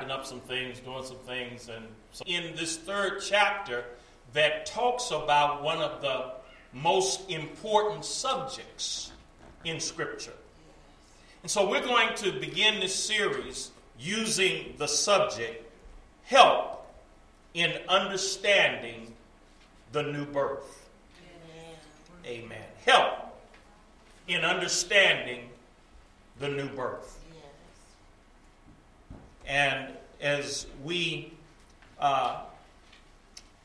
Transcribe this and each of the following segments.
wrapping up some things, doing some things, and so in this third chapter that talks about one of the most important subjects in Scripture. And so we're going to begin this series using the subject help in understanding the new birth. Amen. Amen. Help in understanding the new birth. And as we uh,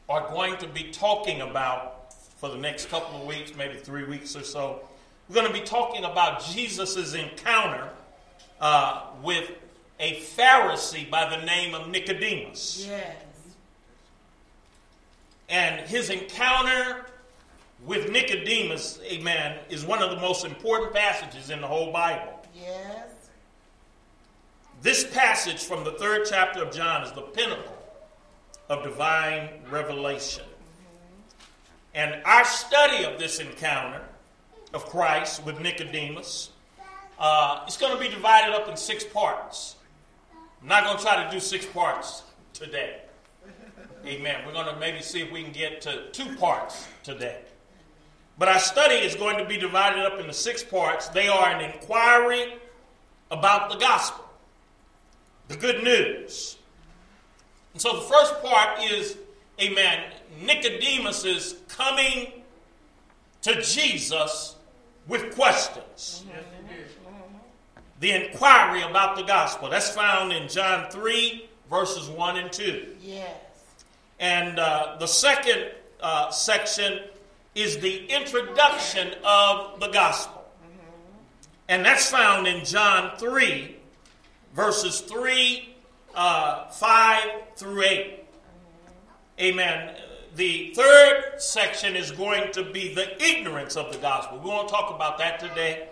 are going to be talking about for the next couple of weeks, maybe three weeks or so, we're going to be talking about Jesus' encounter uh, with a Pharisee by the name of Nicodemus. Yes. And his encounter with Nicodemus, amen, is one of the most important passages in the whole Bible. This passage from the third chapter of John is the pinnacle of divine revelation. And our study of this encounter of Christ with Nicodemus uh, is going to be divided up in six parts. I'm not going to try to do six parts today. Amen. We're going to maybe see if we can get to two parts today. But our study is going to be divided up into six parts. They are an inquiry about the gospel the good news. And so the first part is, amen, Nicodemus is coming to Jesus with questions. The inquiry about the gospel. That's found in John 3, verses 1 and 2. Yes. And uh, the second uh, section is the introduction of the gospel. And that's found in John 3, verses 3, uh, 5 through 8. Amen. The third section is going to be the ignorance of the gospel. We won't talk about that today.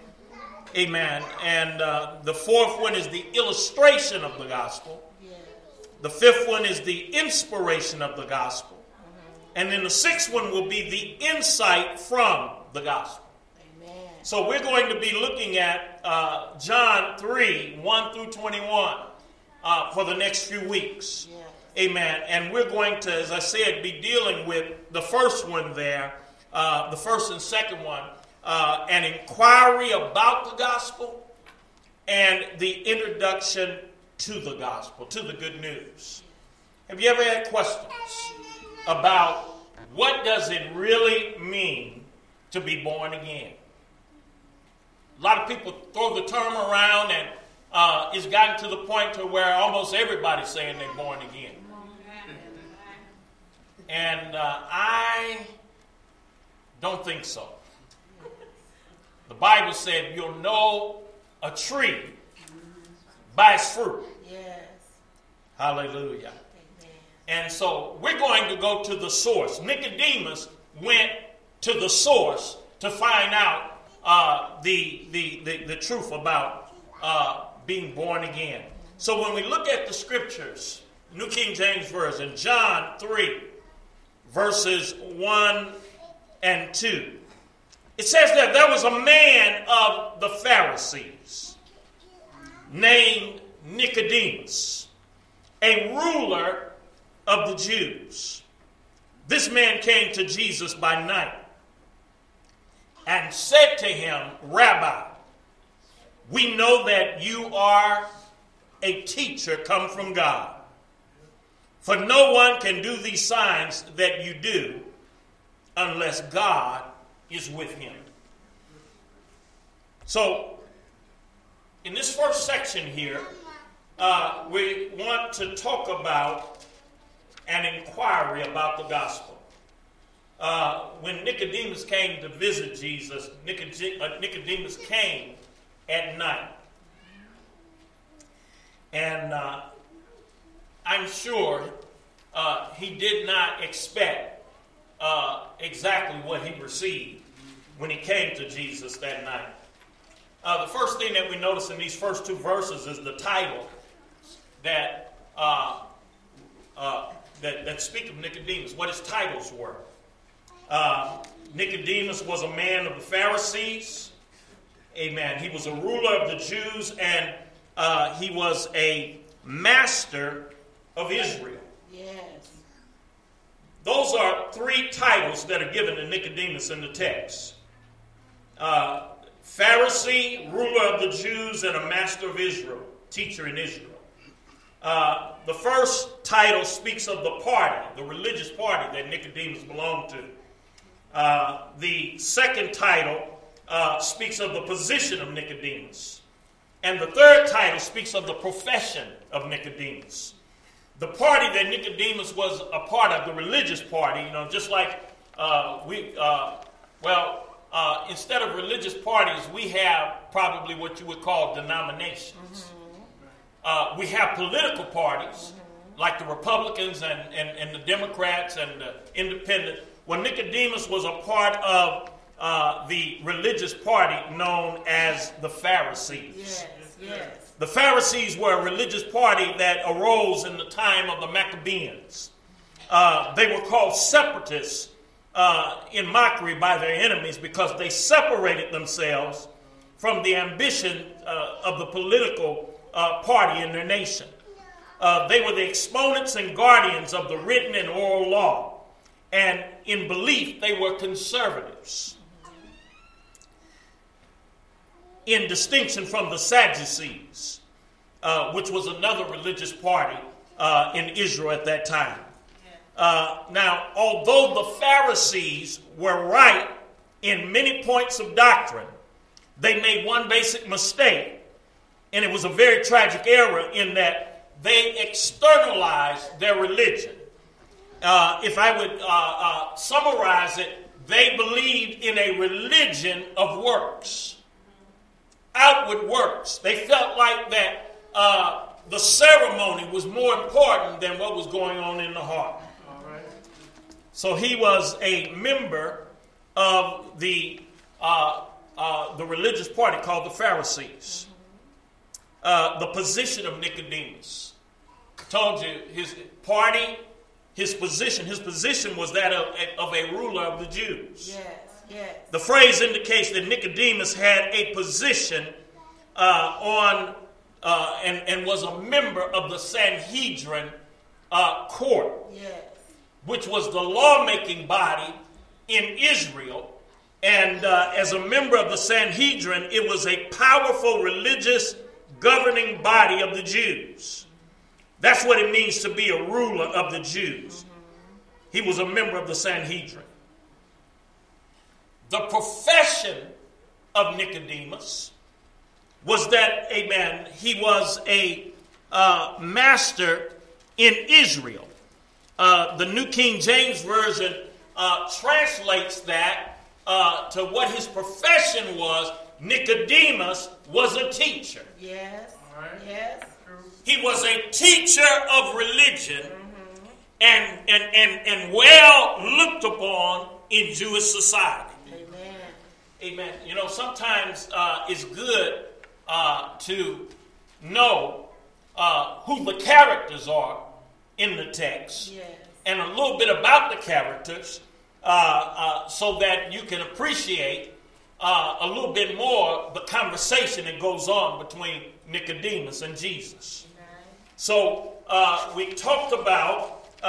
Amen. And uh, the fourth one is the illustration of the gospel. The fifth one is the inspiration of the gospel. And then the sixth one will be the insight from the gospel. So we're going to be looking at uh, John 3 1 through 21 uh, for the next few weeks. Amen. And we're going to, as I said, be dealing with the first one there, uh, the first and second one, uh, an inquiry about the gospel and the introduction to the gospel, to the good news. Have you ever had questions about what does it really mean to be born again? A lot of people throw the term around, and uh, it's gotten to the point to where almost everybody's saying they're born again. And uh, I don't think so. The Bible said you'll know a tree by its fruit. Yes. Hallelujah. And so we're going to go to the source. Nicodemus went to the source to find out uh, the, the, the, the, truth about uh, being born again. So when we look at the scriptures, New King James Version, John 3, verses 1 and 2, it says that there was a man of the Pharisees named Nicodemus, a ruler of the Jews. This man came to Jesus by night and said to him, Rabbi, we know that you are a teacher come from God. For no one can do these signs that you do unless God is with him. So, in this first section here, uh, we want to talk about an inquiry about the gospel uh, when Nicodemus came to visit Jesus, uh, Nicodemus came at night. And uh, I'm sure uh, he did not expect uh, exactly what he received when he came to Jesus that night. Uh, the first thing that we notice in these first two verses is the title that, that, that speak of Nicodemus, what his titles were. Uh, Nicodemus was a man of the Pharisees. Amen. He was a ruler of the Jews, and uh, he was a master of Israel. Yes. Those are three titles that are given to Nicodemus in the text uh, Pharisee, ruler of the Jews, and a master of Israel, teacher in Israel. Uh, the first title speaks of the party, the religious party that Nicodemus belonged to. Uh, the second title uh, speaks of the position of Nicodemus. And the third title speaks of the profession of Nicodemus. The party that Nicodemus was a part of, the religious party, you know, just like uh, we, uh, well, uh, instead of religious parties, we have probably what you would call denominations. Mm-hmm. we have political parties, mm-hmm. like the Republicans and, and, and the Democrats and the independent. Well, Nicodemus was a part of uh, the religious party known as the Pharisees. Yes, yes. The Pharisees were a religious party that arose in the time of the Maccabees. Uh, they were called separatists uh, in mockery by their enemies because they separated themselves from the ambition uh, of the political uh, party in their nation. Uh, they were the exponents and guardians of the written and oral law. And in belief, they were conservatives in distinction from the Sadducees, uh, which was another religious party uh, in Israel at that time. Uh, now, although the Pharisees were right in many points of doctrine, they made one basic mistake, and it was a very tragic error in that they externalized their religion. Uh, if I would uh, uh, summarize it, they believed in a religion of works outward works. They felt like that uh, the ceremony was more important than what was going on in the heart. So he was a member of the uh, uh, the religious party called the Pharisees. Uh, the position of Nicodemus. I told you his party, his position. His position was that of, of a ruler of the Jews. Yes. yes. The phrase indicates that Nicodemus had a position uh, on uh, and, and was a member of the Sanhedrin uh, court, yes. which was the lawmaking body in Israel. And uh, as a member of the Sanhedrin, it was a powerful religious governing body of the Jews. That's what it means to be a ruler of the Jews. He was a member of the Sanhedrin. The profession of Nicodemus was that, amen, he was a uh, master in Israel. Uh, the New King James Version uh, translates that uh, to what his profession was. Nicodemus was a teacher. Yes. Yes. He was a teacher of religion mm-hmm. and, and, and, and well looked upon in Jewish society. Amen. Amen. You know, sometimes uh, it's good uh, to know uh, who the characters are in the text yes. and a little bit about the characters uh, uh so that you can appreciate uh, a little bit more the conversation that goes on between Nicodemus and Jesus. So we talked about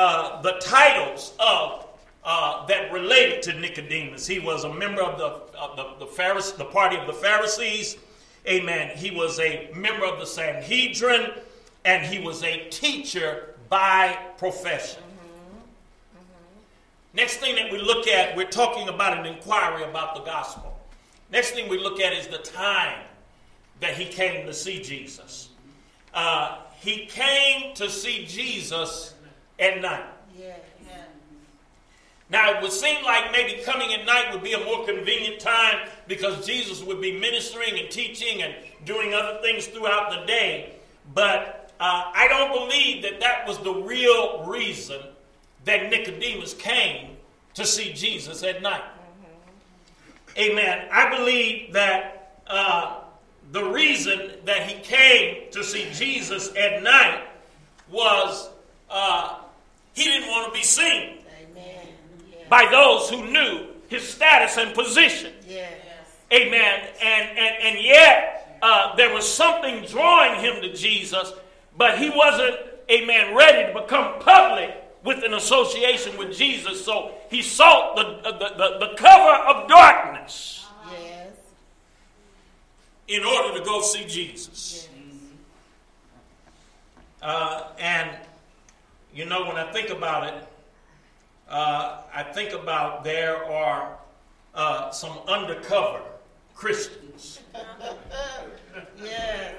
the titles of uh, that related to Nicodemus. He was a member of the, of the, the, Pharise- the party of the Pharisees. Amen. He was a member of the Sanhedrin, and he was a teacher by profession. Mm-hmm. Mm-hmm. Next thing that we look at, we're talking about an inquiry about the gospel. Next thing we look at is the time that he came to see Jesus. Uh, he came to see Jesus at night. Now, it would seem like maybe coming at night would be a more convenient time because Jesus would be ministering and teaching and doing other things throughout the day. But uh, I don't believe that that was the real reason that Nicodemus came to see Jesus at night. Mm-hmm. Amen. I believe that uh, the reason that he came to see Jesus at night was uh, he didn't want to be seen by those who knew his status and position. Yes. Amen. And, and, and yet, uh, there was something drawing him to Jesus but he wasn't, amen, ready to become public with an association with Jesus. So he sought the, the, the, the cover of darkness. In order to go see Jesus. Uh, and, you know, when I think about it, uh, I think about there are uh, some undercover Christians Yes.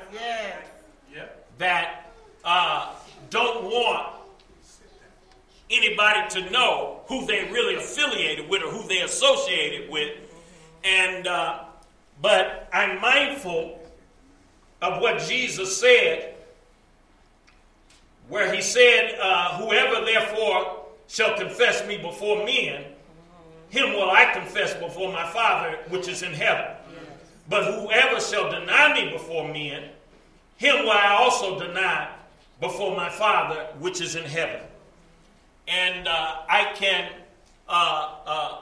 Yes. that uh, don't want anybody to know who they really affiliated with or who they associated with. And uh, but I'm mindful of what Jesus said, where he said, uh, "Whoever therefore shall confess me before men, him will I confess before my Father which is in heaven. But whoever shall deny me before men, him will I also deny before my Father which is in heaven." And uh, I can uh,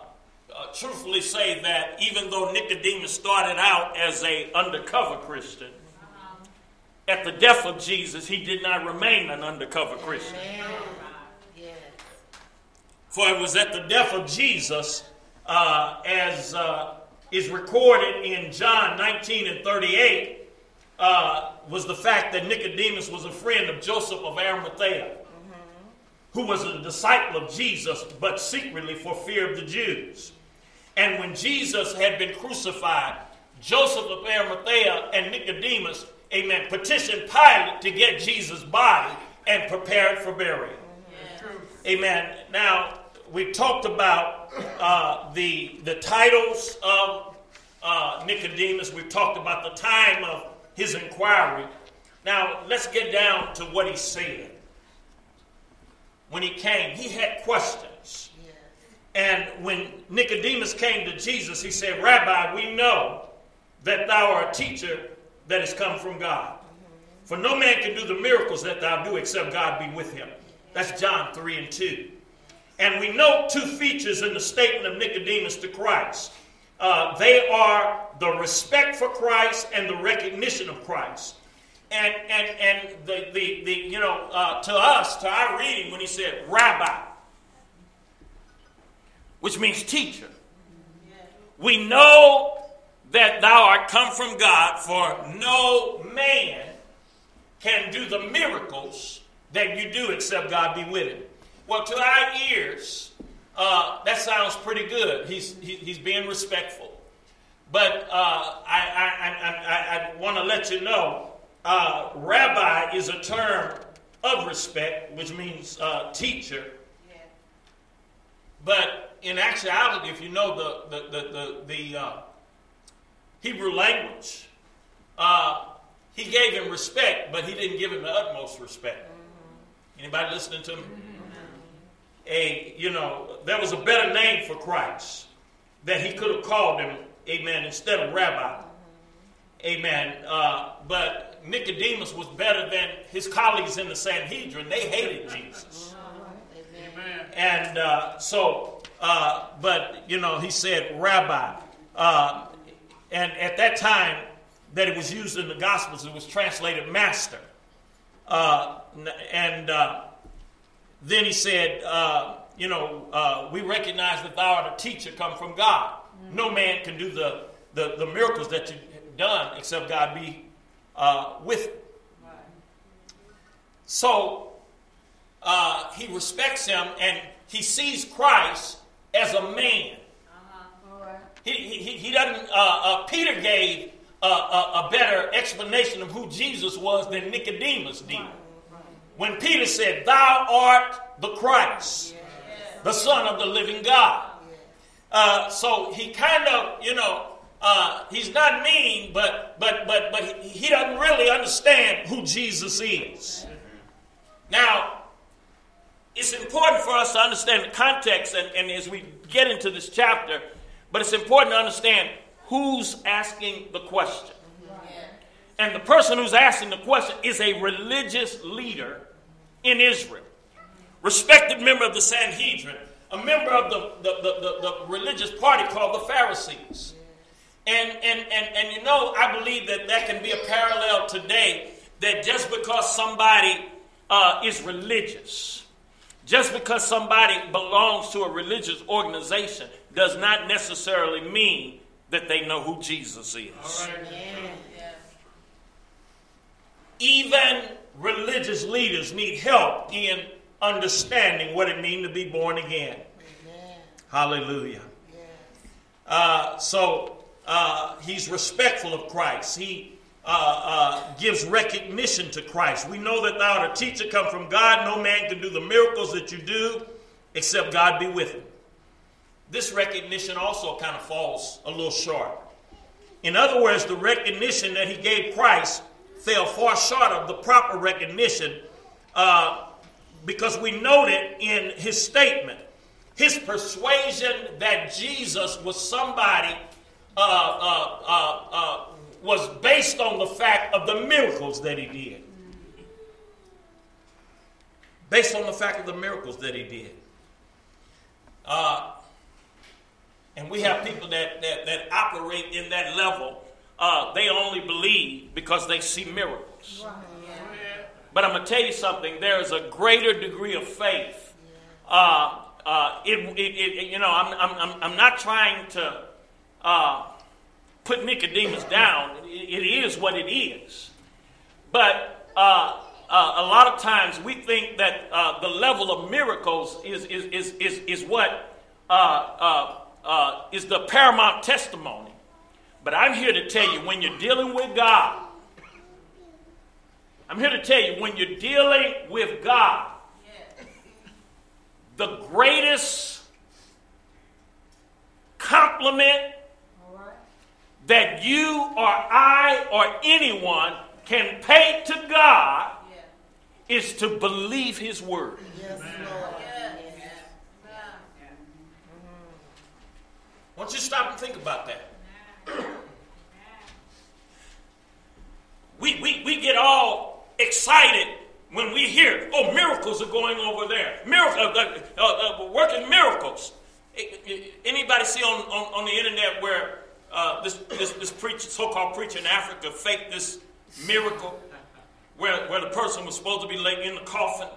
uh, truthfully say that even though Nicodemus started out as a undercover Christian, at the death of Jesus, he did not remain an undercover Christian. For it was at the death of Jesus, uh, as uh, is recorded in John 19 and 38, uh, was the fact that Nicodemus was a friend of Joseph of Arimathea, who was a disciple of Jesus, but secretly for fear of the Jews. And when Jesus had been crucified, Joseph of Arimathea and Nicodemus, amen, petitioned Pilate to get Jesus' body and prepare it for burial. Amen. Now, we talked about uh, the, the titles of uh, Nicodemus. We've talked about the time of his inquiry. Now, let's get down to what he said. When he came, he had questions. And when Nicodemus came to Jesus, he said, Rabbi, we know that thou art a teacher that has come from God. For no man can do the miracles that thou do except God be with him. That's John 3 and 2. And we note two features in the statement of Nicodemus to Christ. Uh, they are the respect for Christ and the recognition of Christ. And, and, and the, the, the, you know, uh, to us, to our reading, when he said, Rabbi, which means teacher, we know that thou art come from God, for no man can do the miracles that you do except God be with him. Well, to our ears, uh, that sounds pretty good. He's, he, he's being respectful. But uh, I, I, I, I, I want to let you know uh, rabbi is a term of respect, which means uh, teacher. But in actuality, if you know the, the, the, the, the uh, Hebrew language, uh, he gave him respect, but he didn't give him the utmost respect. Anybody listening to me? A, you know, there was a better name for Christ that he could have called him, amen, instead of rabbi. Amen. Uh, but Nicodemus was better than his colleagues in the Sanhedrin. They hated Jesus. Amen. And uh, so, uh, but, you know, he said, Rabbi. Uh, and at that time that it was used in the Gospels, it was translated master. Uh, and uh, then he said, uh, you know, uh, we recognize that thou art a teacher come from God. No man can do the, the, the miracles that you've done except God be uh, with you. So uh, he respects him and he sees Christ as a man. All right. He, he, he doesn't, uh, uh, Peter gave a, a, a better explanation of who Jesus was than Nicodemus did. When Peter said, Thou art the Christ, the Son of the living God. Uh, so he kind of, you know, uh, he's not mean, but but but but he, he doesn't really understand who Jesus is. Now, it's important for us to understand the context, and, and as we get into this chapter, but it's important to understand who's asking the question. And the person who's asking the question is a religious leader in Israel, respected member of the Sanhedrin, a member of the, the, the, the, religious party called the Pharisees. And, and, and, and you know, I believe that that can be a parallel today that just because somebody uh, is religious, just because somebody belongs to a religious organization, does not necessarily mean that they know who Jesus is. Even religious leaders need help in understanding what it means to be born again. Amen. Hallelujah. Yes. Uh, so uh, he's respectful of Christ. He uh, uh, gives recognition to Christ. We know that thou art a teacher come from God. No man can do the miracles that you do except God be with him. This recognition also kind of falls a little short. In other words, the recognition that he gave Christ fell far short of the proper recognition uh, because we noted in his statement his persuasion that Jesus was somebody uh, uh, uh, uh, was based on the fact of the miracles that he did. Based on the fact of the miracles that he did. Uh, and we have people that, that, that operate in that level. Uh, they only believe because they see miracles. But I'm going to tell you something. There is a greater degree of faith. Uh, uh, it, it, it, you know, I'm, I'm, I'm not trying to uh, put Nicodemus down. It is what it is. But uh, uh, a lot of times we think that uh, the level of miracles is, is, is, is, is what uh, uh, is the paramount testimony. But I'm here to tell you when you're dealing with God, I'm here to tell you when you're dealing with God, the greatest compliment that you or I or anyone can pay to God is to believe His word. Yes, Lord. Why don't you stop and think about that? we, we, we get all excited when we hear, oh, miracles are going over there. Miracle, uh, uh, uh, working miracles. Anybody see on, on, on the internet where uh, this, this, this preacher, so-called preacher in Africa faked this miracle where, where the person was supposed to be laid in the coffin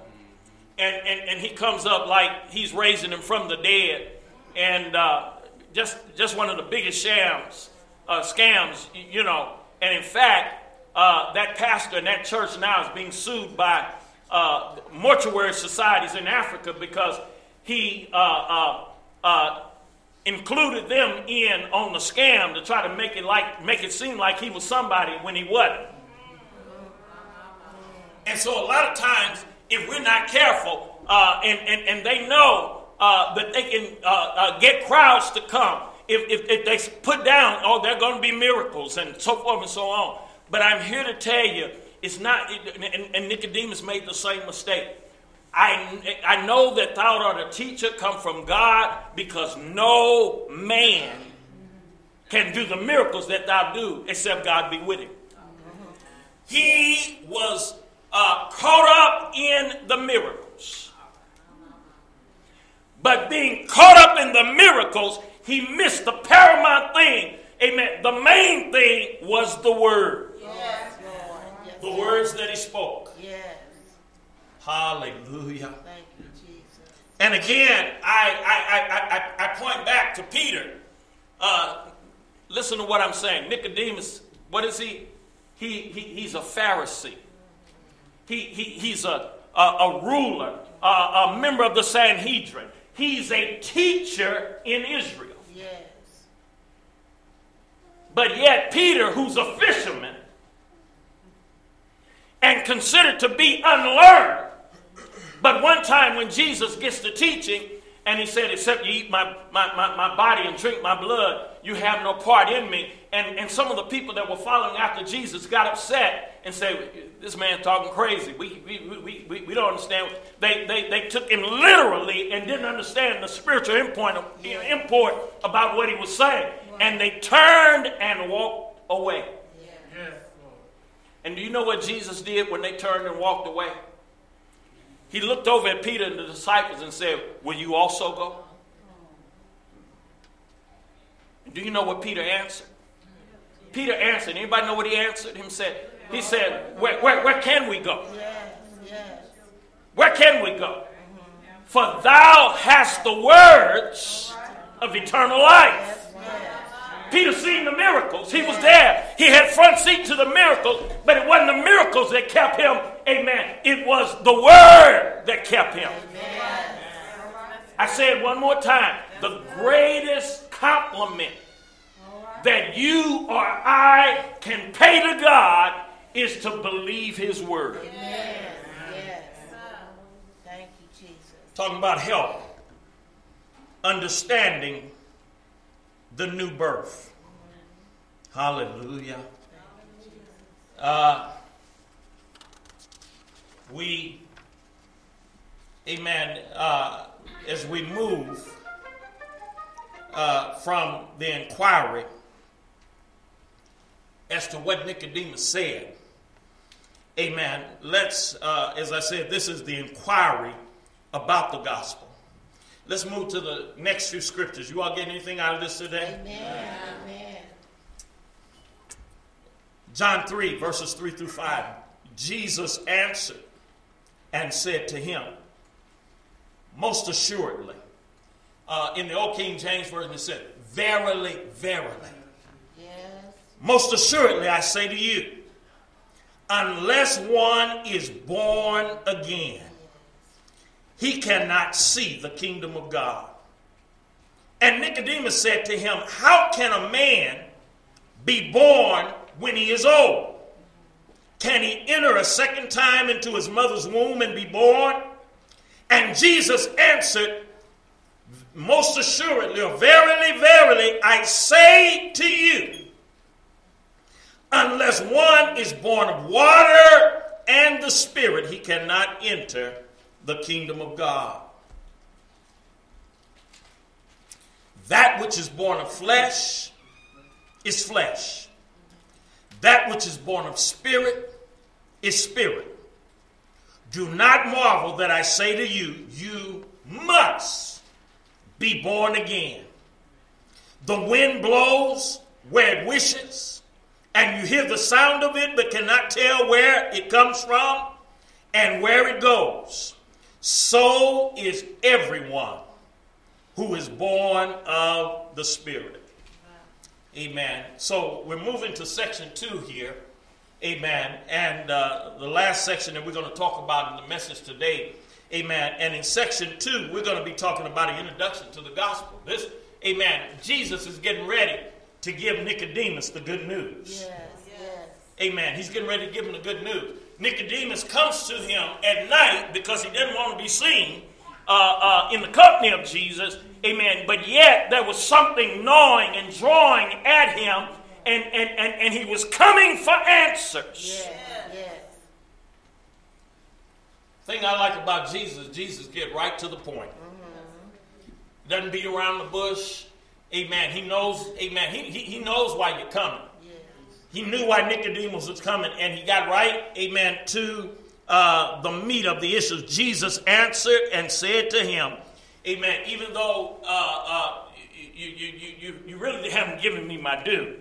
and, and, and he comes up like he's raising him from the dead and uh, just just one of the biggest shams, uh, scams, you know. And in fact, uh, that pastor and that church now is being sued by uh, mortuary societies in Africa because he uh, uh, uh, included them in on the scam to try to make it like make it seem like he was somebody when he wasn't. And so a lot of times, if we're not careful, and, and, and they know uh, that they can uh, uh, get crowds to come. If, if, if they put down, oh, there are going to be miracles and so forth and so on. But I'm here to tell you, it's not, and, and Nicodemus made the same mistake. I, I know that thou art a teacher come from God because no man can do the miracles that thou do except God be with him. He was uh, caught up in the miracles. But being caught up in the miracles, he missed the paramount thing. Amen. The main thing was the word. Yes, Yes, the words that he spoke. Yes. Hallelujah. Thank you, Jesus. And again, I, I, I, I, I point back to Peter. Uh, listen to what I'm saying. Nicodemus, what is he? He, he he's a Pharisee. He, he, he's a, a, a ruler, a, a member of the Sanhedrin. He's a teacher in Israel. Yes. But yet, Peter, who's a fisherman and considered to be unlearned, but one time when Jesus gets to teaching, and he said, Except you eat my, my, my, my body and drink my blood, you have no part in me. And, and some of the people that were following after Jesus got upset and said, This man's talking crazy. We, we, we, we, we don't understand. They, they, they took him literally and didn't understand the spiritual import, import about what he was saying. And they turned and walked away. Yes. And do you know what Jesus did when they turned and walked away? He looked over at Peter and the disciples and said, Will you also go? Do you know what Peter answered? Peter answered. Anybody know what he answered? Him said, He said, where, where, where can we go? Where can we go? For thou hast the words of eternal life. Peter seen the miracles. He was there. He had front seat to the miracles, but it wasn't the miracles that kept him. Amen. It was the word that kept him. I say it one more time. The greatest compliment that you or I can pay to God is to believe his word. Yes, yes. Thank you, Jesus. Talking about help, understanding the new birth. Hallelujah. Uh, we, amen, uh, as we move uh, from the inquiry as to what Nicodemus said, amen, let's, uh, as I said, this is the inquiry about the gospel. Let's move to the next few scriptures. You all get anything out of this today? Amen. Amen. John 3, verses 3 through 5. Jesus answered and said to him, Most assuredly, uh, in the Old King James Version, it said, Verily, verily. Yes. Most assuredly, I say to you, unless one is born again, he cannot see the kingdom of God. And Nicodemus said to him, How can a man be born when he is old? Can he enter a second time into his mother's womb and be born? And Jesus answered, Most assuredly, or verily, verily, I say to you, unless one is born of water and the Spirit, he cannot enter the kingdom of God. That which is born of flesh is flesh. That which is born of spirit is spirit. Do not marvel that I say to you, you must be born again. The wind blows where it wishes, and you hear the sound of it, but cannot tell where it comes from and where it goes. So is everyone who is born of the Spirit. Amen. So we're moving to section two here. Amen. And uh, the last section that we're going to talk about in the message today. Amen. And in section two, we're going to be talking about an introduction to the gospel. This, amen. Jesus is getting ready to give Nicodemus the good news. Yes, yes. Amen. He's getting ready to give him the good news. Nicodemus comes to him at night because he didn't want to be seen uh, uh, in the company of Jesus. Amen. But yet there was something gnawing and drawing at him, and, and, and, and he was coming for answers. Yes, yes. Thing I like about Jesus, Jesus get right to the point. Doesn't beat around the bush. Amen. He knows, amen. He, he, he knows why you're coming. Yes. He knew why Nicodemus was coming, and he got right, amen, to uh, the meat of the issues. Jesus answered and said to him, amen, even though uh, uh, you, you, you, you, you really haven't given me my due,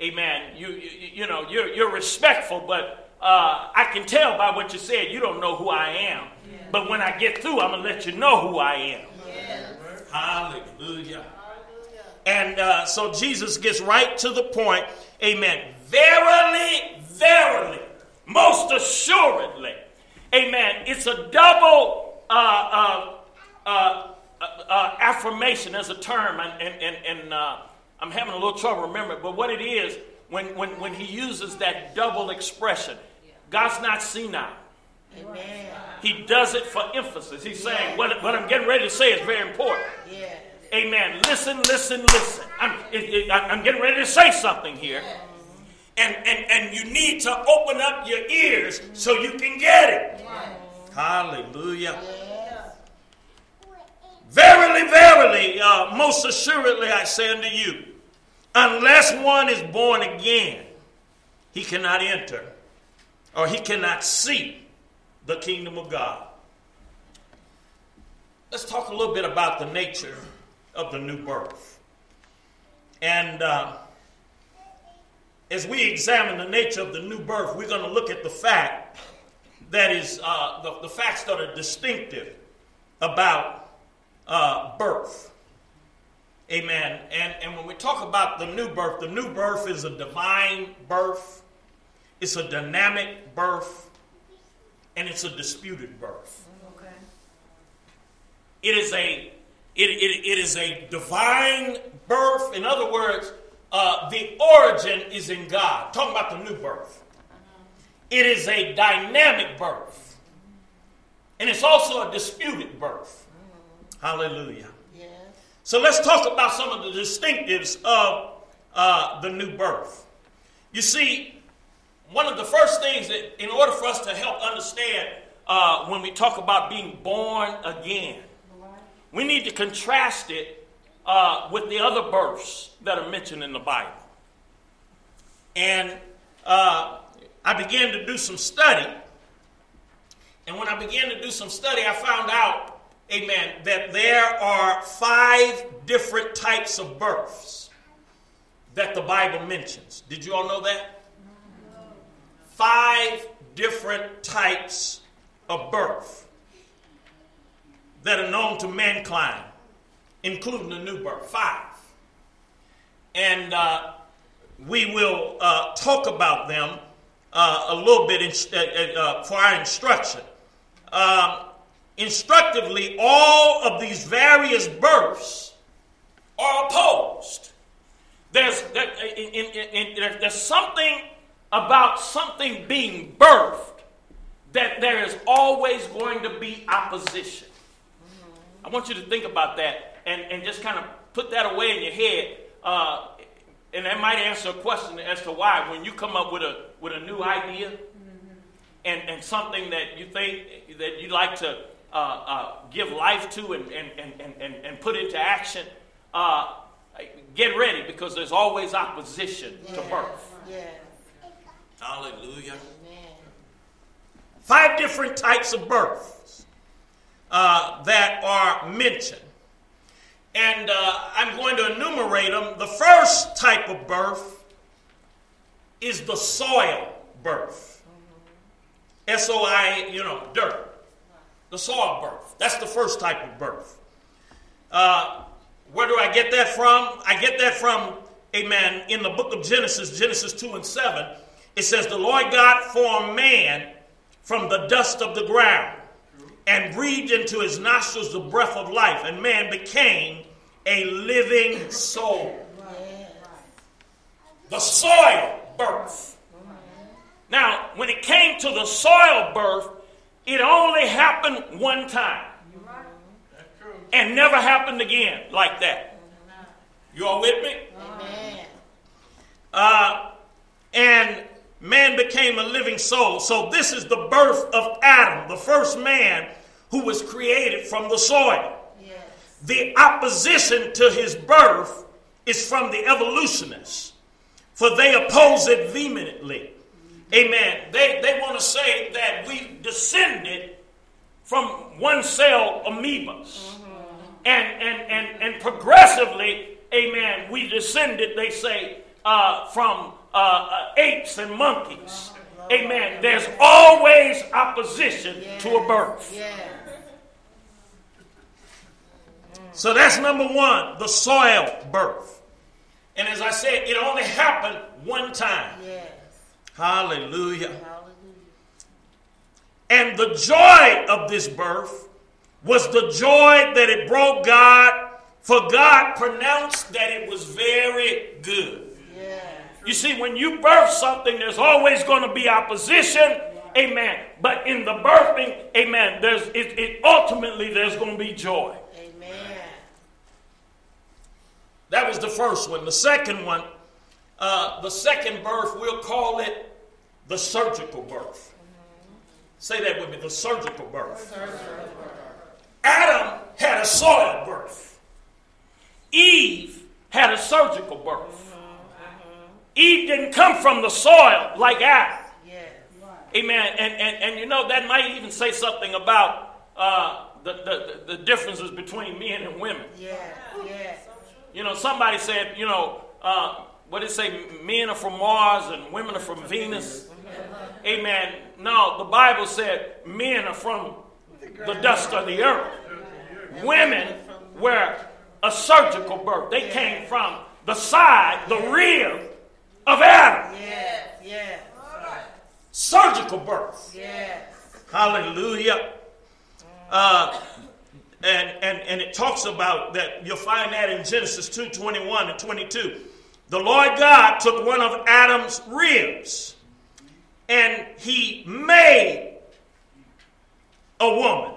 amen, you, you, you know, you're, you're respectful, but uh, I can tell by what you said, you don't know who I am. But when I get through, I'm going to let you know who I am. Hallelujah. And uh, so Jesus gets right to the point. Amen. Verily, verily, most assuredly. Amen. It's a double uh, uh, uh, uh, affirmation as a term, and, and, and, uh, I'm having a little trouble remembering. But what it is, when, when, when he uses that double expression, God's not senile. Amen. He does it for emphasis. He's saying, what, what I'm getting ready to say is very important. Yes. Amen. Listen, listen, listen. I'm, it, it, I'm getting ready to say something here. And, and, and you need to open up your ears so you can get it. Hallelujah. Verily, verily, uh, most assuredly I say unto you, unless one is born again, he cannot enter or he cannot see the kingdom of God. Let's talk a little bit about the nature of the new birth. And uh, as we examine the nature of the new birth, we're going to look at the fact that is uh, the, the facts that are distinctive about uh, birth. Amen. And, and when we talk about the new birth, the new birth is a divine birth, it's a dynamic birth, and it's a disputed birth. Okay. It is a it, it, it is a divine birth. In other words, uh, the origin is in God. Talking about the new birth. It is a dynamic birth. And it's also a disputed birth. Hallelujah. Yes. So let's talk about some of the distinctives of uh, the new birth. You see, one of the first things that, in order for us to help understand uh, when we talk about being born again, we need to contrast it uh, with the other births that are mentioned in the Bible. And uh, I began to do some study. And when I began to do some study, I found out, amen, that there are five different types of births that the Bible mentions. Did you all know that? Five different types of birth that are known to mankind, including the new birth. Five. And uh, we will uh, talk about them uh, a little bit in, uh, uh, for our instruction. Um, instructively, all of these various births are opposed. There's, there, in, in, in, there's something about something being birthed that there is always going to be opposition. I want you to think about that and, and just kind of put that away in your head. Uh, and that might answer a question as to why when you come up with a with a new idea and, and something that you think that you'd like to uh, uh, give life to and, and, and, and, and put into action, uh, get ready because there's always opposition yes. to birth. Yes. Hallelujah. Amen. Five different types of births uh, that are mentioned. And uh, I'm going to enumerate them. The first type of birth is the soil birth. S O I, you know, dirt. The soil birth. That's the first type of birth. Uh, where do I get that from? I get that from, amen, in the book of Genesis, Genesis 2 and 7. It says, The Lord God formed man from the dust of the ground and breathed into his nostrils the breath of life, and man became a living soul. The soil birth. Now, when it came to the soil birth, it only happened one time. And never happened again like that. You all with me? Amen. Uh, and man became a living soul. So this is the birth of Adam, the first man who was created from the soil. Yes. The opposition to his birth is from the evolutionists, for they oppose it vehemently. Amen. They, they want to say that we descended from one cell amoebas. And, and, and, and progressively, amen, we descended, they say, uh, from uh, uh, apes and monkeys. Amen. There's always opposition Yes. to a birth. Yes. So that's number one, the soil birth. And as I said, it only happened one time. Yes. Hallelujah. Hallelujah. And the joy of this birth was the joy that it brought God, for God pronounced that it was very good. Yes. You see, when you birth something, there's always going to be opposition. Amen. But in the birthing, amen, there's it, it ultimately there's going to be joy. Amen. That was the first one. The second one, uh, the second birth, we'll call it the surgical birth. Say that with me the surgical birth. Adam had a soil birth, Eve had a surgical birth. Eve didn't come from the soil like Adam. Yes. Amen. And, and, and you know, that might even say something about uh, the, the, the differences between men and women. Yes. Yes. You know, somebody said, you know, uh, what did it say? Men are from Mars and women are from Venus. Amen. No, the Bible said men are from the dust of the earth. Women were a surgical birth. They came from the side, the rib of Adam. Yes, yes, Surgical birth. yes. Hallelujah. Uh, and, and, and it talks about that. You'll find that in Genesis 2 21 and 22. The Lord God took one of Adam's ribs and he made a woman.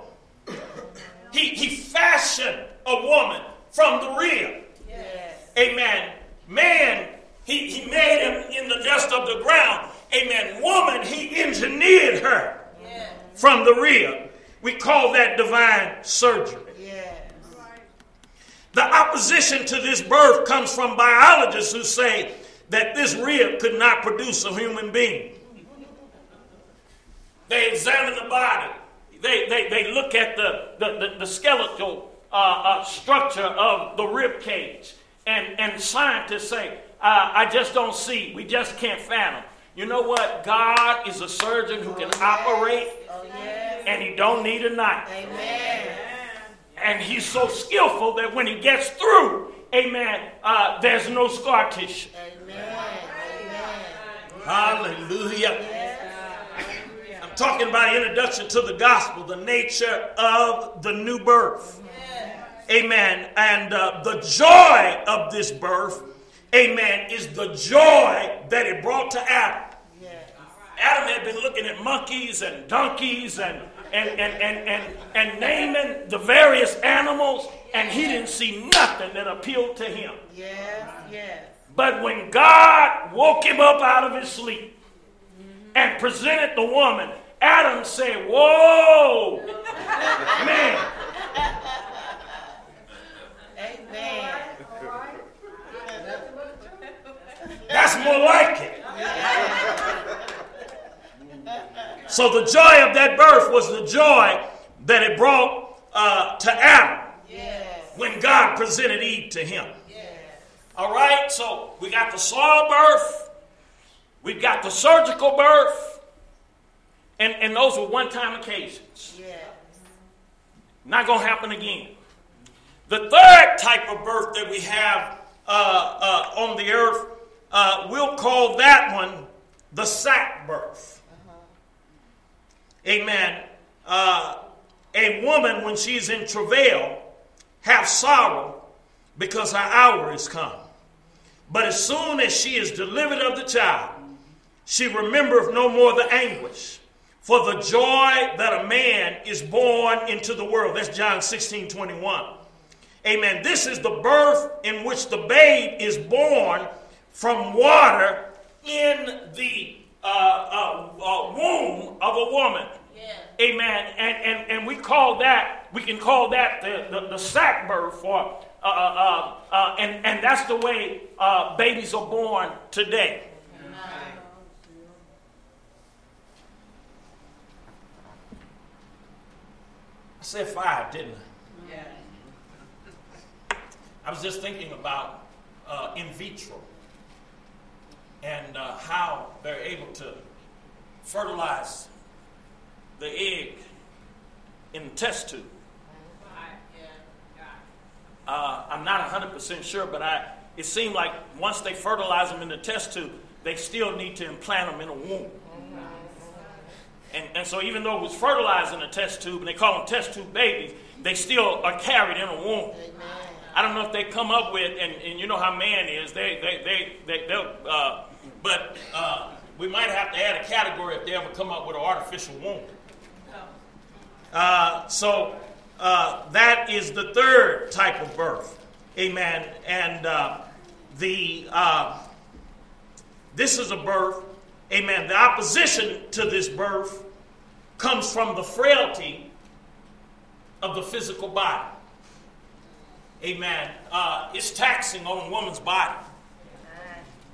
He, he fashioned a woman from the rib. Yes. Amen. Man, he, he made him in the dust of the ground. Amen. Woman, he engineered her from the rib. We call that divine surgery. The opposition to this birth comes from biologists who say that this rib could not produce a human being. They examine the body. They, they, they look at the, the, the, the skeletal uh, uh, structure of the rib cage. And, and scientists say, uh, I just don't see. We just can't fathom. You know what? God is a surgeon who can operate, and he don't need a knife. Amen. And he's so skillful that when he gets through, amen, uh, there's no scar tissue. Amen. Amen. Hallelujah. I'm talking about introduction to the gospel, the nature of the new birth. Amen. And uh, the joy of this birth, amen, is the joy that it brought to Adam. Yes. Adam had been looking at monkeys and donkeys and, and, and, and, and, and naming the various animals, and he didn't see nothing that appealed to him. Yes. Yes. But when God woke him up out of his sleep and presented the woman, Adam said, Whoa, man, Amen. that's more like it. So the joy of that birth was the joy that it brought uh, to Adam Yes. when God presented Eve to him. Yes. All right, so we got the soil birth, we've got the surgical birth, and, and those were one time occasions. Yes. Not going to happen again. The third type of birth that we have uh, uh, on the earth, uh, we'll call that one the sac birth. Amen. Uh, a woman, when she's in travail, have sorrow because her hour is come. But as soon as she is delivered of the child, she remembereth no more the anguish. For the joy that a man is born into the world. That's John 16 21. Amen. This is the birth in which the babe is born from water in the uh, uh, uh, womb of a woman. Amen. And, and, and we call that, we can call that the, the, the sac birth, or, uh, uh, uh, and, and that's the way uh, babies are born today. I said five, didn't I? I was just thinking about uh, in vitro and uh, how they're able to fertilize the egg in the test tube. Uh, I'm not 100% sure, but I, it seemed like once they fertilize them in the test tube, they still need to implant them in a womb. And, and so even though it was fertilized in a test tube, and they call them test tube babies, they still are carried in a womb. I don't know if they come up with, and, and you know how man is, they, they, they, they, they'll, uh, but uh, we might have to add a category if they ever come up with an artificial womb. Uh, so uh, that is the third type of birth. Amen. And uh, the uh, this is a birth. Amen. The opposition to this birth comes from the frailty of the physical body. Amen. Uh, it's taxing on a woman's body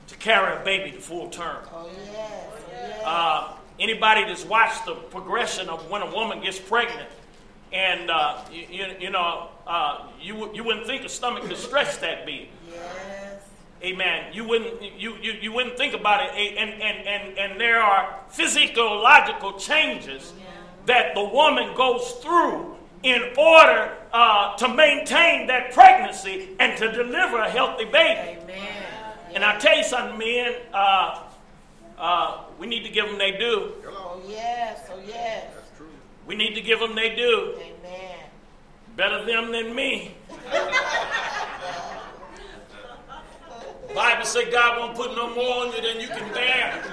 to carry a baby to full term. Oh, yes. Uh, anybody that's watched the progression of when a woman gets pregnant, and uh, you, you, you know, uh, you, you wouldn't think a stomach could stretch that big. Yes. Amen. You wouldn't you, you, you wouldn't think about it. And, and, and, and there are physiological changes that the woman goes through in order uh, to maintain that pregnancy and to deliver a healthy baby. Amen. And I tell you something, men, uh, uh, we need to give them they do. Oh, yes. Oh, yes. That's true. We need to give them they do. Amen. Better them than me. Bible say God won't put no more on you than you can bear.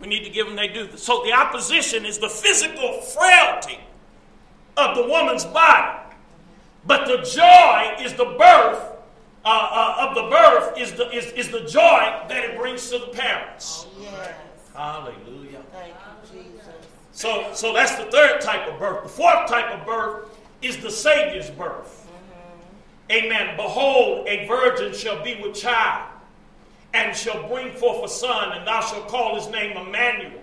We need to give them they do. So the opposition is the physical frailty of the woman's body. But the joy is the birth uh, uh, of the birth is the, is, is the joy that it brings to the parents. Oh, yes. Hallelujah. Thank you, Jesus. So, so that's the third type of birth. The fourth type of birth is the Savior's birth. Amen. Behold, a virgin shall be with child, and shall bring forth a son, and thou shalt call his name Emmanuel,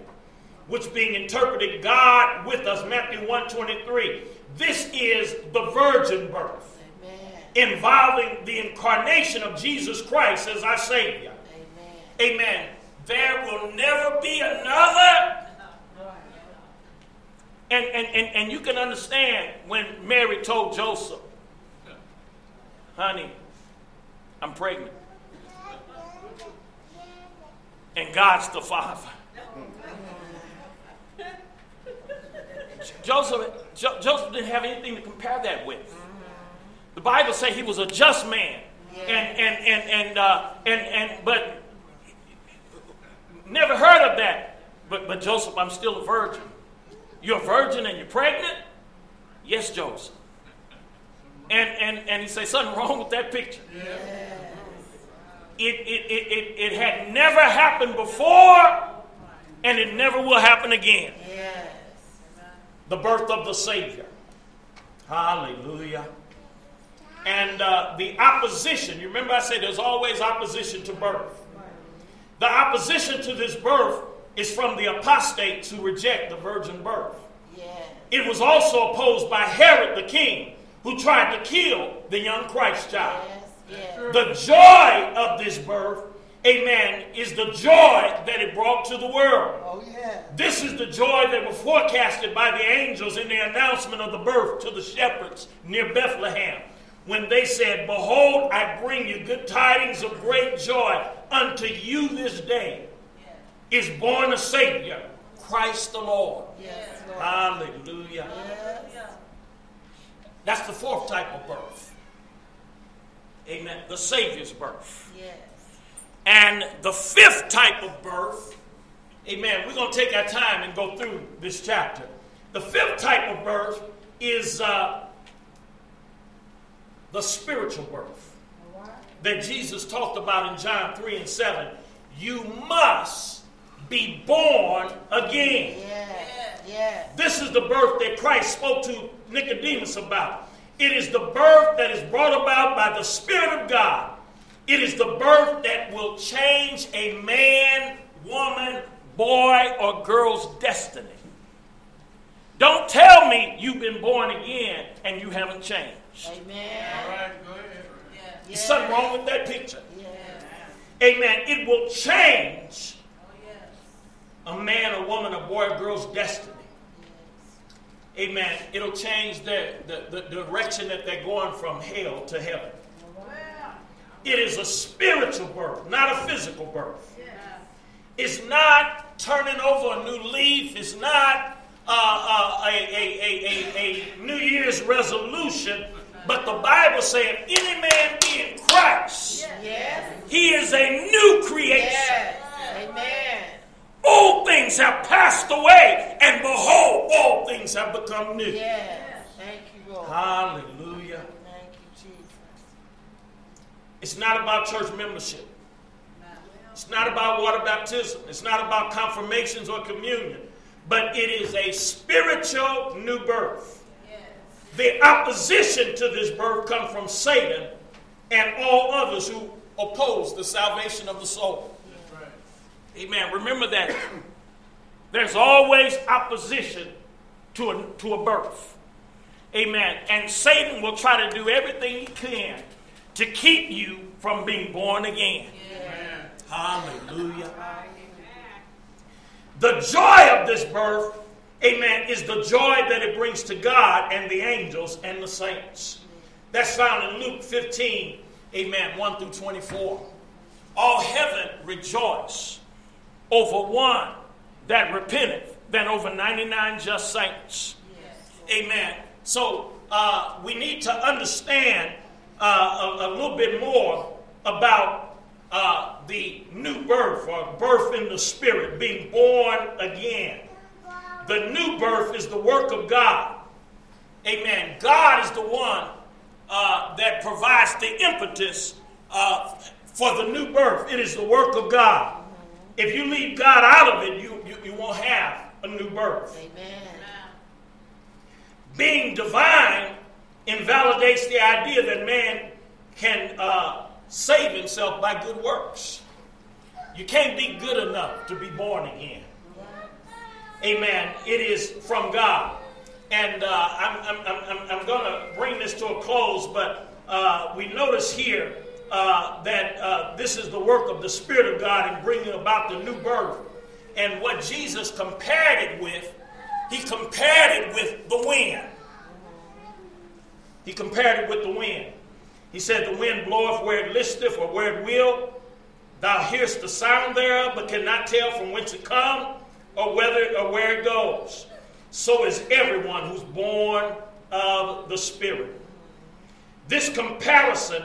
which being interpreted God with us, Matthew 123. This is the virgin birth. Involving the incarnation of Jesus Christ as our Savior. Amen. Amen. There will never be another. And, and, and, and you can understand when Mary told Joseph, honey, I'm pregnant. And God's the father. Joseph, Jo- Joseph didn't have anything to compare that with. The Bible says he was a just man. And, and, and, and, uh, and, and, but Never heard of that. But, but Joseph, I'm still a virgin. You're a virgin and you're pregnant? Yes, Joseph. And, and, and he said, something wrong with that picture. It, it, it, it, it had never happened before, and it never will happen again. Yes. The birth of the Savior. Hallelujah. And uh, the opposition, you remember I said there's always opposition to birth. The opposition to this birth is from the apostates who reject the virgin birth. Yes. It was also opposed by Herod the king, who tried to kill the young Christ child. Yes. Yes. The joy of this birth, amen, is the joy that it brought to the world. Oh, yes. This is the joy that was forecasted by the angels in the announcement of the birth to the shepherds near Bethlehem. When they said, Behold, I bring you good tidings of great joy. Unto you this day is born a Savior, Christ the Lord. Yes, Lord. Hallelujah. Yes. That's the fourth type of birth. Amen. The Savior's birth. Yes. And the fifth type of birth, amen, we're going to take our time and go through this chapter. The fifth type of birth is uh, the spiritual birth that Jesus talked about in John 3 and 7. You must be born again. Yes. Yes. This is the birth that Christ spoke to Nicodemus about. It is the birth that is brought about by the Spirit of God. It is the birth that will change a man, woman, boy, or girl's destiny. Don't tell me you've been born again and you haven't changed. Amen. All right, go ahead. Yeah. There's something wrong with that picture. Yes. Amen. It will change a man, a woman, a boy, a girl's destiny. Amen. It'll change their, the, the direction that they're going from hell to heaven. It is a spiritual birth, not a physical birth. It's not turning over a new leaf. It's not uh, uh, a, a, a, a, a New Year's resolution. But the Bible says, if any man be in Christ, Yes. he is a new creation. Yes. Amen. All things have passed away, and behold, all things have become new. Yes. Thank you, Lord. Hallelujah. Thank you, Jesus. It's not about church membership. It's not about water baptism. It's not about confirmations or communion. But it is a spiritual new birth. The opposition to this birth comes from Satan and all others who oppose the salvation of the soul. Amen. Remember that there's always opposition to a, to a birth. Amen. And Satan will try to do everything he can to keep you from being born again. Hallelujah. The joy of this birth, amen, is the joy that it brings to God and the angels and the saints. That's found in Luke 15, amen, 1 through 24. All heaven rejoice over one that repenteth than over 99 just saints. Yes. Amen. So uh, we need to understand uh, a, a, little bit more about uh, the new birth or birth in the spirit, being born again. The new birth is the work of God. Amen. God is the one uh, that provides the impetus uh, for the new birth. It is the work of God. If you leave God out of it, you, you, you won't have a new birth. Amen. Being divine invalidates the idea that man can uh, save himself by good works. You can't be good enough to be born again. Amen. It is from God. And uh, I'm, I'm, I'm, I'm going to bring this to a close, but uh, we notice here uh, that uh, this is the work of the Spirit of God in bringing about the new birth. And what Jesus compared it with, he compared it with the wind. He compared it with the wind. He said, The wind bloweth where it listeth or where it will. Thou hearest the sound thereof, but cannot tell from whence it come or whether or where it goes. So is everyone who's born of the Spirit. This comparison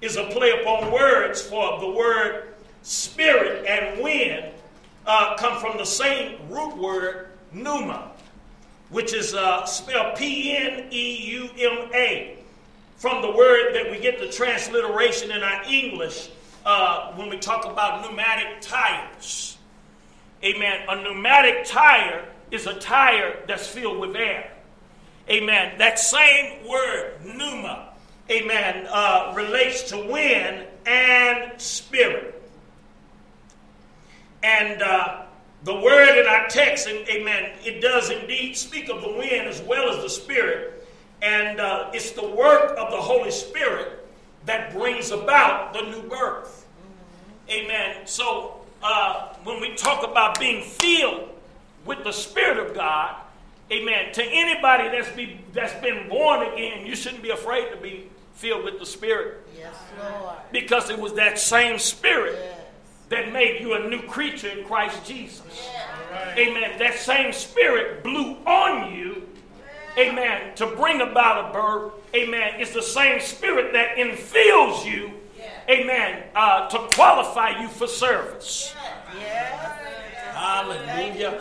is a play upon words, for the word spirit and wind uh, come from the same root word, pneuma, which is uh, spelled P N E U M A, from the word that we get the transliteration in our English uh, when we talk about pneumatic tires. Amen. A pneumatic tire is a tire that's filled with air. Amen. That same word, pneuma, amen, uh, relates to wind and spirit. And uh, the word in our text, amen, it does indeed speak of the wind as well as the spirit. And uh, it's the work of the Holy Spirit that brings about the new birth. Amen. So uh, when we talk about being filled with the Spirit of God, amen, to anybody that's, be, that's been born again, you shouldn't be afraid to be filled with the Spirit. Yes, Lord. Because it was that same Spirit yes. that made you a new creature in Christ Jesus. Yes. Amen. That same Spirit blew on you. Amen. To bring about a birth. Amen. It's the same Spirit that infills you. Amen. Uh, to qualify you for service. Hallelujah.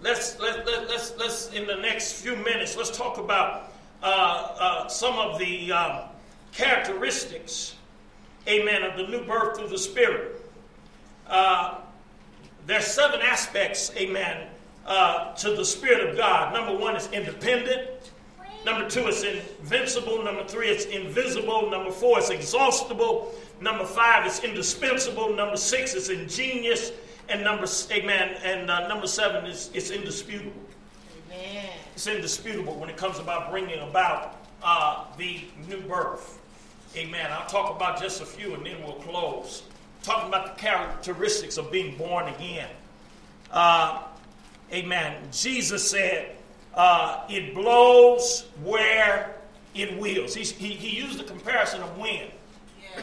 Let's, let, let, let's, let's, in the next few minutes, let's talk about uh, uh, some of the um, characteristics, amen, of the new birth through the Spirit. Uh, there's seven aspects, amen, uh, to the Spirit of God. Number one is independent. Number two, it's invincible. Number three, it's invisible. Number four, it's exhaustible. Number five, it's indispensable. Number six, it's ingenious. And number, amen, and uh, number seven is it's indisputable. Amen. It's indisputable when it comes about bringing about uh, the new birth. Amen. I'll talk about just a few and then we'll close. Talking about the characteristics of being born again. Uh, amen. Jesus said, uh, it blows where it wills. He, he, he used the comparison of wind. Yeah.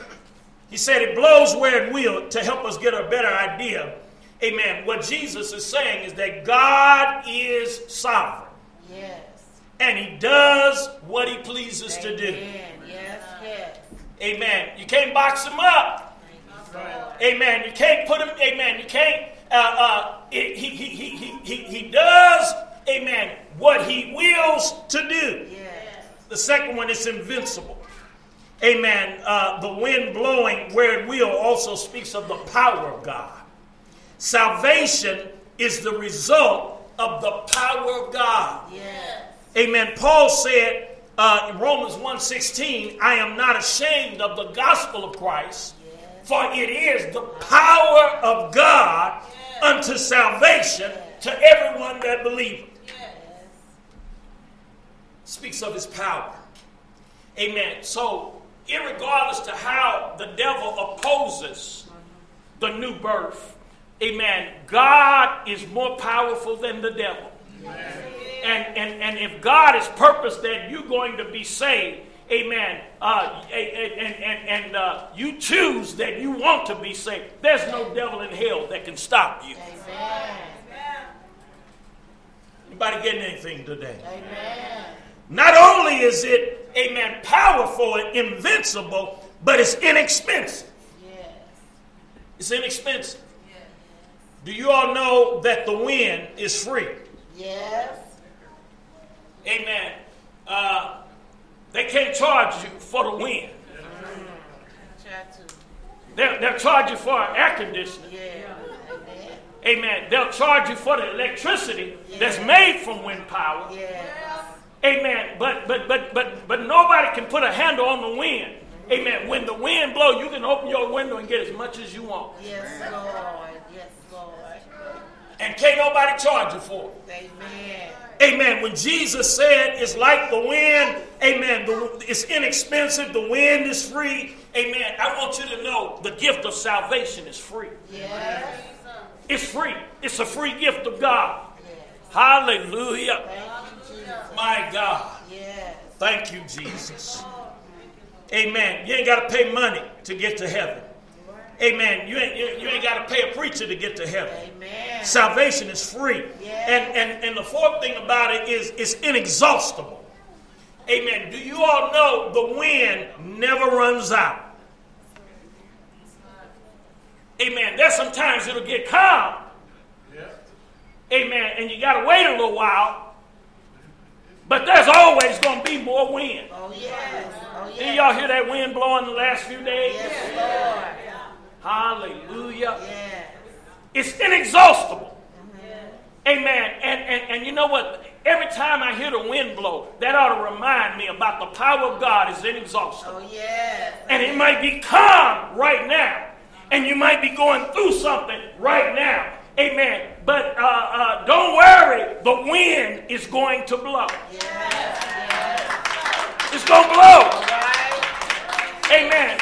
He said it blows where it will to help us get a better idea. Amen. What Jesus is saying is that God is sovereign. Yes. And he does what he pleases Amen. to do. Yes, yes. Amen. You can't box him up. Amen. You can't put him, amen. You can't, uh, uh, it, he, he, he, he, he does, amen, what he wills to do. Yes. The second one is invincible. Amen. Uh, the wind blowing where it will also speaks of the power of God. Salvation is the result of the power of God. Yes. Amen. Paul said uh, in Romans 1.16, I am not ashamed of the gospel of Christ, yes. for it is the power of God unto salvation to everyone that believeth speaks of his power. Amen. So, irregardless to how the devil opposes the new birth, amen, God is more powerful than the devil. And, and, and if God has purposed that you're going to be saved, amen, uh, and, and, and, and uh, you choose that you want to be saved, there's no devil in hell that can stop you. Amen. Anybody getting anything today? Amen. Not only is it, amen, powerful and invincible, but it's inexpensive. Yes. It's inexpensive. Do you all know that the wind is free? Yes. Amen. Uh, they can't charge you for the wind. They'll, they'll charge you for air conditioning. Yeah. Amen. Amen. They'll charge you for the electricity that's made from wind power. Yes. Amen. But but but but but nobody can put a handle on the wind. Amen. When the wind blows, you can open your window and get as much as you want. Yes, Lord. Yes, Lord. And can't nobody charge you for it. Amen. Amen. When Jesus said it's like the wind, amen, the, it's inexpensive, the wind is free. Amen. I want you to know the gift of salvation is free. Yes. It's free. It's a free gift of God. Yes. Hallelujah. Thank you, Jesus. My God. Yes. Thank you, Jesus. Amen. You ain't got to pay money to get to heaven. Amen. You ain't, you, you ain't got to pay a preacher to get to heaven. Amen. Salvation is free. Yes. And, and, and the fourth thing about it is it's inexhaustible. Amen. Do you all know the wind never runs out? Amen. There's sometimes it'll get calm. Amen. And you got to wait a little while. But there's always going to be more wind. Oh, yes. Oh, Did yes. y'all hear that wind blowing the last few days? Yes, Hallelujah. Lord. Yes. It's inexhaustible. Amen. And, and, and you know what? Every time I hear the wind blow, that ought to remind me about the power of God is inexhaustible. Oh, yes. And it might be calm right now. And you might be going through something right now. Amen. But uh, uh, don't worry, the wind is going to blow. Yes. It's going to blow. Right. Amen.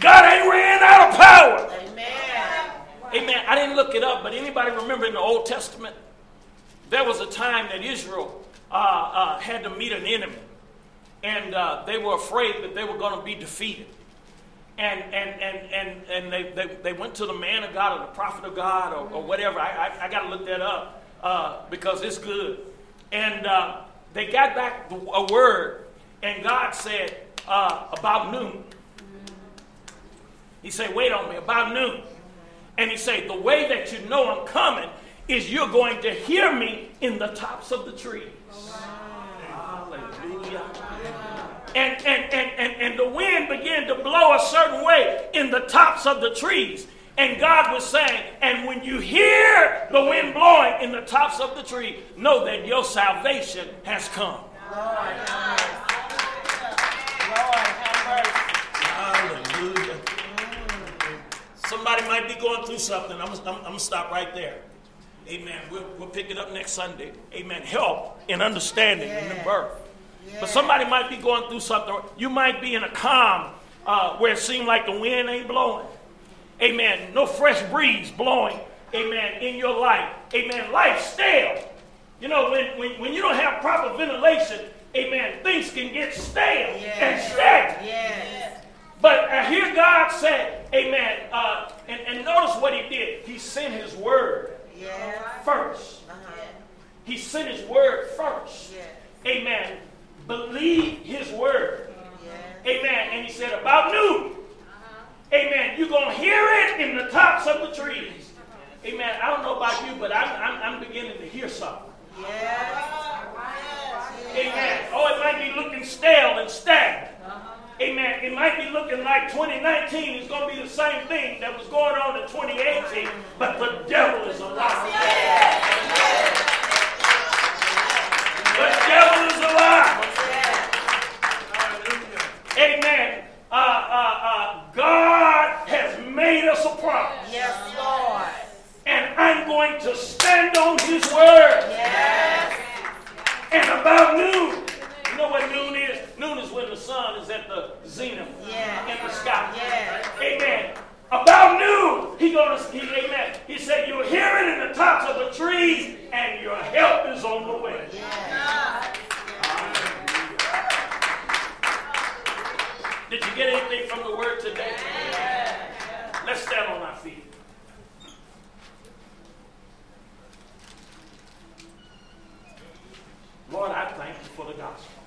God ain't ran out of power. Amen. Amen. I didn't look it up, but anybody remember in the Old Testament, there was a time that Israel uh, uh, had to meet an enemy, and uh, they were afraid that they were going to be defeated. And, and, and, and, and they, they, they went to the man of God or the prophet of God or, or whatever. I, I, I got to look that up uh, because it's good. And uh, they got back the- a word, and God said, uh, about noon. He said, wait on me, about noon. And he said, the way that you know I'm coming is you're going to hear me in the tops of the trees. Hallelujah. And, and, and, and, and the wind began to blow a certain way in the tops of the trees. And God was saying, and when you hear the wind blowing in the tops of the tree, know that your salvation has come. Lord, have mercy. Lord, have mercy. Hallelujah. Somebody might be going through something. I'm, I'm, I'm going to stop right there. Amen. We'll, we'll pick it up next Sunday. Amen. Help in understanding in the new birth. But somebody might be going through something. You might be in a calm uh, where it seems like the wind ain't blowing. Amen. No fresh breeze blowing. Amen. In your life. Amen. Life stale. You know, when, when, when you don't have proper ventilation, amen, things can get stale and Yes. stagnant. Yes. But I hear God say, Amen. Uh, and, and notice what He did. He sent His word Yes. first. Uh-huh. He sent His word first. Amen. Believe His word. Amen. And He said, about noon. Uh-huh. Amen. You're going to hear it in the tops of the trees. Uh-huh. Amen. I don't know about you, but I'm, I'm, I'm beginning to hear something. Yes. Amen. Oh, it might be looking stale and stagnant. Uh-huh. Amen. It might be looking like 2019 is going to be the same thing that was going on in 2018, but the devil is a liar. The devil is a liar. Amen. Uh, uh, uh, God has made us a promise, Yes, Lord. and I'm going to stand on His word. Yes. And about noon, you know what noon is? Noon is when the sun is at the zenith Yeah. in the sky. Yeah. Amen. About noon, he gonna he, amen. He said, You'll hear it in the tops of the trees, and your help is on the way. Did you get anything from the word today? Let's stand on our feet. Lord, I thank you for the gospel.